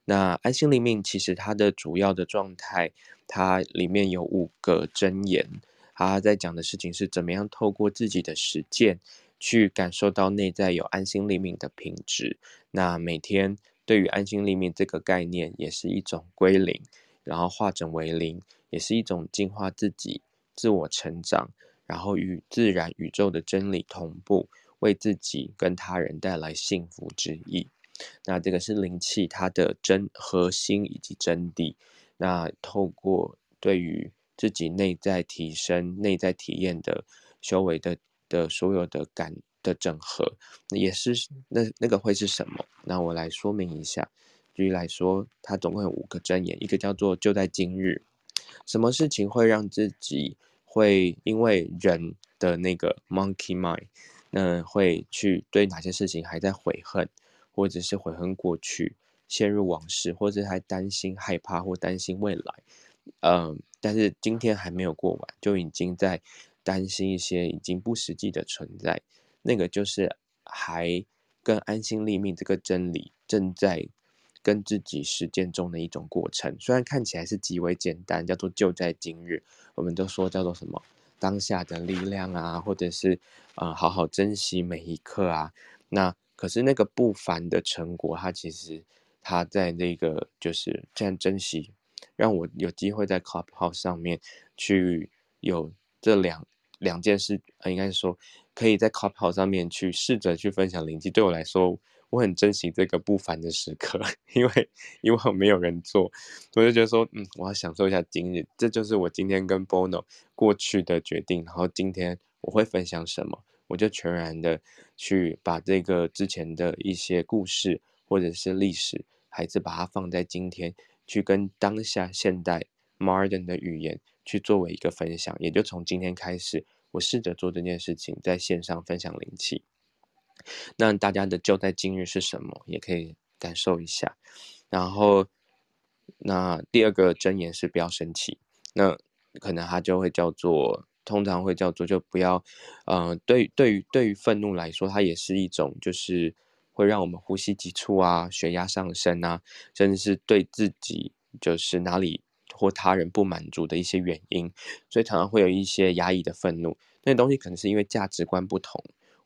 那安心立命其实它的主要的状态，它里面有五个真言，他在讲的事情是怎么样透过自己的实践去感受到内在有安心立命的品质。那每天对于安心立命这个概念，也是一种归零，然后化整为零。也是一种净化自己、自我成长，然后与自然宇宙的真理同步，为自己跟他人带来幸福之意。那这个是灵气它的真核心以及真谛。那透过对于自己内在提升、内在体验的修为的的所有的感的整合，也是那那个会是什么？那我来说明一下。举例来说，它总共有五个真言，一个叫做就在今日。什么事情会让自己会因为人的那个 monkey mind，那会去对哪些事情还在悔恨，或者是悔恨过去，陷入往事，或者还担心害怕或担心未来，嗯，但是今天还没有过完，就已经在担心一些已经不实际的存在，那个就是还跟安心立命这个真理正在。跟自己实践中的一种过程，虽然看起来是极为简单，叫做就在今日，我们都说叫做什么当下的力量啊，或者是啊、呃、好好珍惜每一刻啊。那可是那个不凡的成果，它其实它在那个就是这样珍惜，让我有机会在 Clubhouse 上面去有这两两件事，呃，应该是说可以在 Clubhouse 上面去试着去分享灵气，对我来说。我很珍惜这个不凡的时刻，<laughs> 因为因为我没有人做，我就觉得说，嗯，我要享受一下今日，这就是我今天跟 Bono 过去的决定。然后今天我会分享什么，我就全然的去把这个之前的一些故事或者是历史，还是把它放在今天，去跟当下现代 modern 的语言去作为一个分享。也就从今天开始，我试着做这件事情，在线上分享灵气。那大家的就在今日是什么？也可以感受一下。然后，那第二个箴言是不要生气。那可能它就会叫做，通常会叫做就不要，呃，对对于对于愤怒来说，它也是一种就是会让我们呼吸急促啊，血压上升啊，甚至是对自己就是哪里或他人不满足的一些原因，所以常常会有一些压抑的愤怒。那东西可能是因为价值观不同。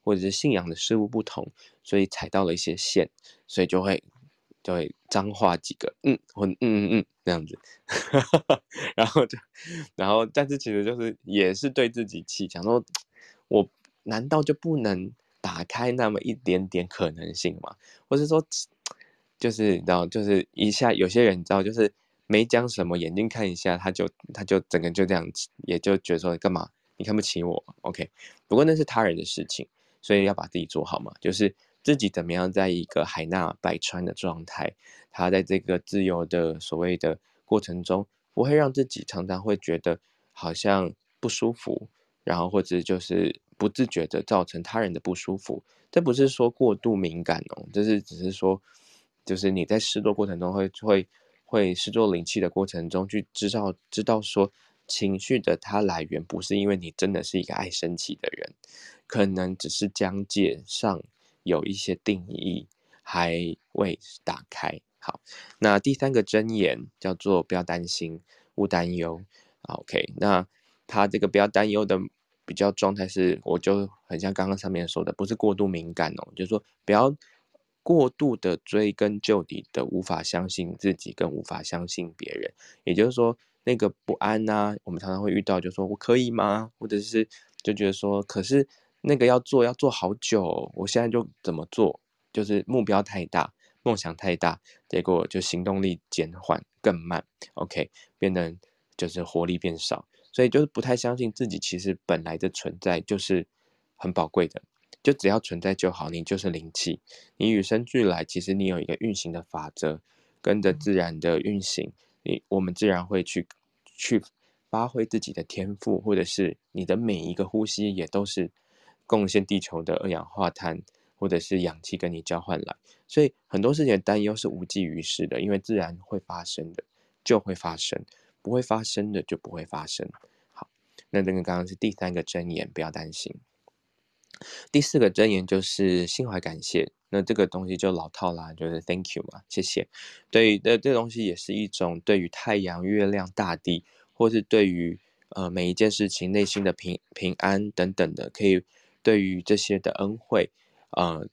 或者是信仰的事物不同，所以踩到了一些线，所以就会就会脏话几个，嗯，或嗯嗯嗯这样子，<laughs> 然后就然后，但是其实就是也是对自己气，想说，我难道就不能打开那么一点点可能性吗，或是说，就是你知道，就是一下有些人你知道，就是没讲什么，眼睛看一下，他就他就整个就这样，也就觉得说干嘛？你看不起我？OK，不过那是他人的事情，所以要把自己做好嘛，就是自己怎么样在一个海纳百川的状态，他在这个自由的所谓的过程中，不会让自己常常会觉得好像不舒服，然后或者就是。不自觉的造成他人的不舒服，这不是说过度敏感哦，这是只是说，就是你在试做过程中会会会试做灵气的过程中去知道知道说情绪的它来源不是因为你真的是一个爱生气的人，可能只是疆界上有一些定义还未打开。好，那第三个真言叫做不要担心，勿担忧。OK，那他这个不要担忧的。比较状态是，我就很像刚刚上面说的，不是过度敏感哦，就是说不要过度的追根究底的，无法相信自己，更无法相信别人。也就是说，那个不安呐、我们常常会遇到，就说我可以吗？或者是就觉得说，可是那个要做要做好久，我现在就怎么做？就是目标太大，梦想太大，结果就行动力减缓更慢，OK，变得就是活力变少。所以就是不太相信自己，其实本来的存在就是很宝贵的，就只要存在就好。你就是灵气，你与生俱来，其实你有一个运行的法则，跟着自然的运行，你我们自然会去去发挥自己的天赋，或者是你的每一个呼吸也都是贡献地球的二氧化碳或者是氧气跟你交换来。所以很多事情的担忧是无济于事的，因为自然会发生的就会发生。不会发生的就不会发生。好，那这个刚刚是第三个真言，不要担心。第四个箴言就是心怀感谢。那这个东西就老套啦，就是 Thank you 嘛，谢谢。对，那这东西也是一种对于太阳、月亮、大地，或是对于呃每一件事情内心的平平安等等的，可以对于这些的恩惠，呃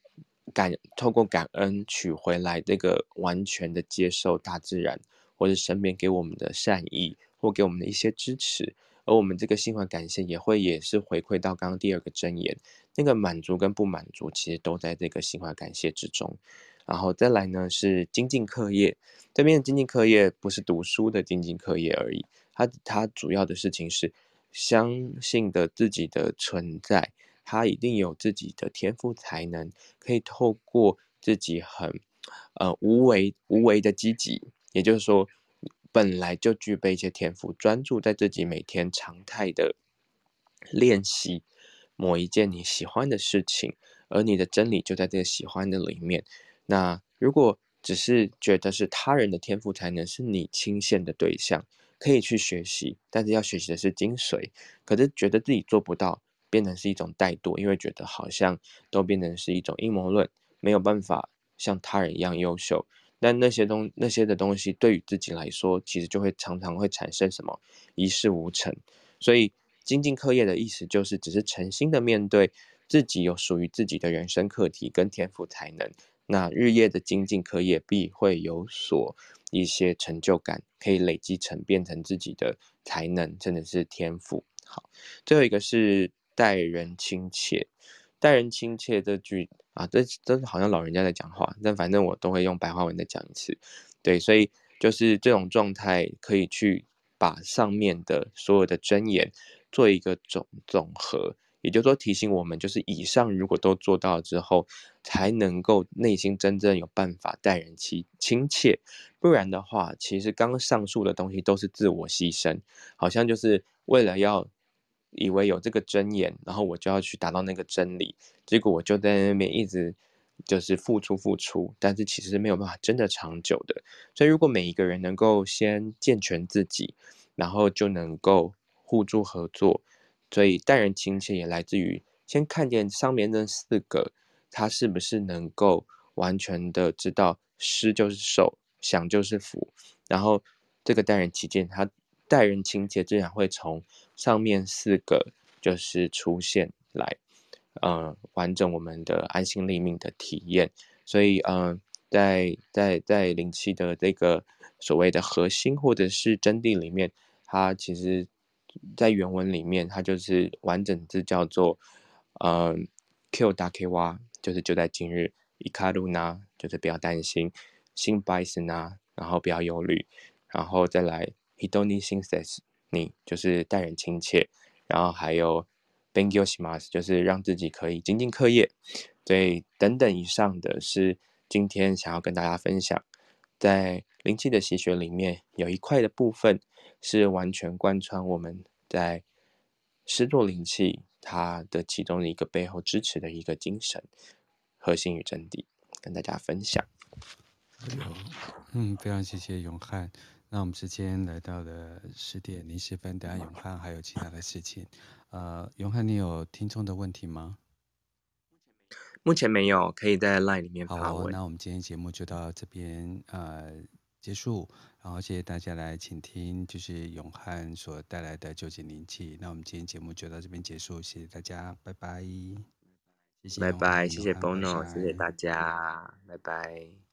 感透过感恩取回来这个完全的接受大自然。或者身边给我们的善意，或给我们的一些支持，而我们这个心怀感谢，也会也是回馈到刚刚第二个真言，那个满足跟不满足，其实都在这个心怀感谢之中。然后再来呢，是精进课业，这边的精进课业不是读书的精进课业而已，它它主要的事情是相信的自己的存在，它一定有自己的天赋才能，可以透过自己很呃无为无为的积极。也就是说，本来就具备一些天赋，专注在自己每天常态的练习某一件你喜欢的事情，而你的真理就在这个喜欢的里面。那如果只是觉得是他人的天赋才能是你钦羡的对象，可以去学习，但是要学习的是精髓。可是觉得自己做不到，变成是一种怠惰，因为觉得好像都变成是一种阴谋论，没有办法像他人一样优秀。但那些东那些的东西，对于自己来说，其实就会常常会产生什么一事无成。所以精进课业的意思，就是只是诚心的面对自己有属于自己的人生课题跟天赋才能。那日夜的精进课业，必会有所一些成就感，可以累积成变成自己的才能，真的是天赋。好，最后一个是待人亲切。待人亲切这句啊，这这好像老人家在讲话，但反正我都会用白话文再讲一次。对，所以就是这种状态，可以去把上面的所有的真言做一个总总和，也就是说提醒我们，就是以上如果都做到之后，才能够内心真正有办法待人亲亲切，不然的话，其实刚刚上述的东西都是自我牺牲，好像就是为了要。以为有这个真言，然后我就要去达到那个真理，结果我就在那边一直就是付出付出，但是其实没有办法真的长久的。所以如果每一个人能够先健全自己，然后就能够互助合作。所以待人亲切也来自于先看见上面那四个，他是不是能够完全的知道施就是受，想就是福，然后这个待人亲切他。待人亲切，自然会从上面四个就是出现来，呃，完整我们的安心立命的体验。所以，嗯、在在在灵气的这个所谓的核心或者是真谛里面，它其实，在原文里面，它就是完整字叫做，呃，Q 大 K 哇，就是就在今日。伊卡鲁纳就是不要担心，心拜斯纳，然后不要忧虑，然后再来 Hidoni Sinses 你就是待人亲切，然后还有 Bengyo Shimasu 就是让自己可以精进课业。所以等等以上的是今天想要跟大家分享，在灵气的习学里面有一块的部分是完全贯穿我们在施作灵气它的其中的一个背后支持的一个精神。核心与真谛，跟大家分享。嗯，非常谢谢永汉。那我们时间来到了十点零十分，等下永汉还有其他的事情。呃，永汉，你有听众的问题吗？目前没有，可以在 LINE 里面发问。好，那我们今天节目就到这边呃结束，然后谢谢大家来倾听，就是永汉所带来的究竟灵气。那我们今天节目就到这边结束，谢谢大家，拜拜。拜拜，谢谢 Bono，谢谢大家，拜拜。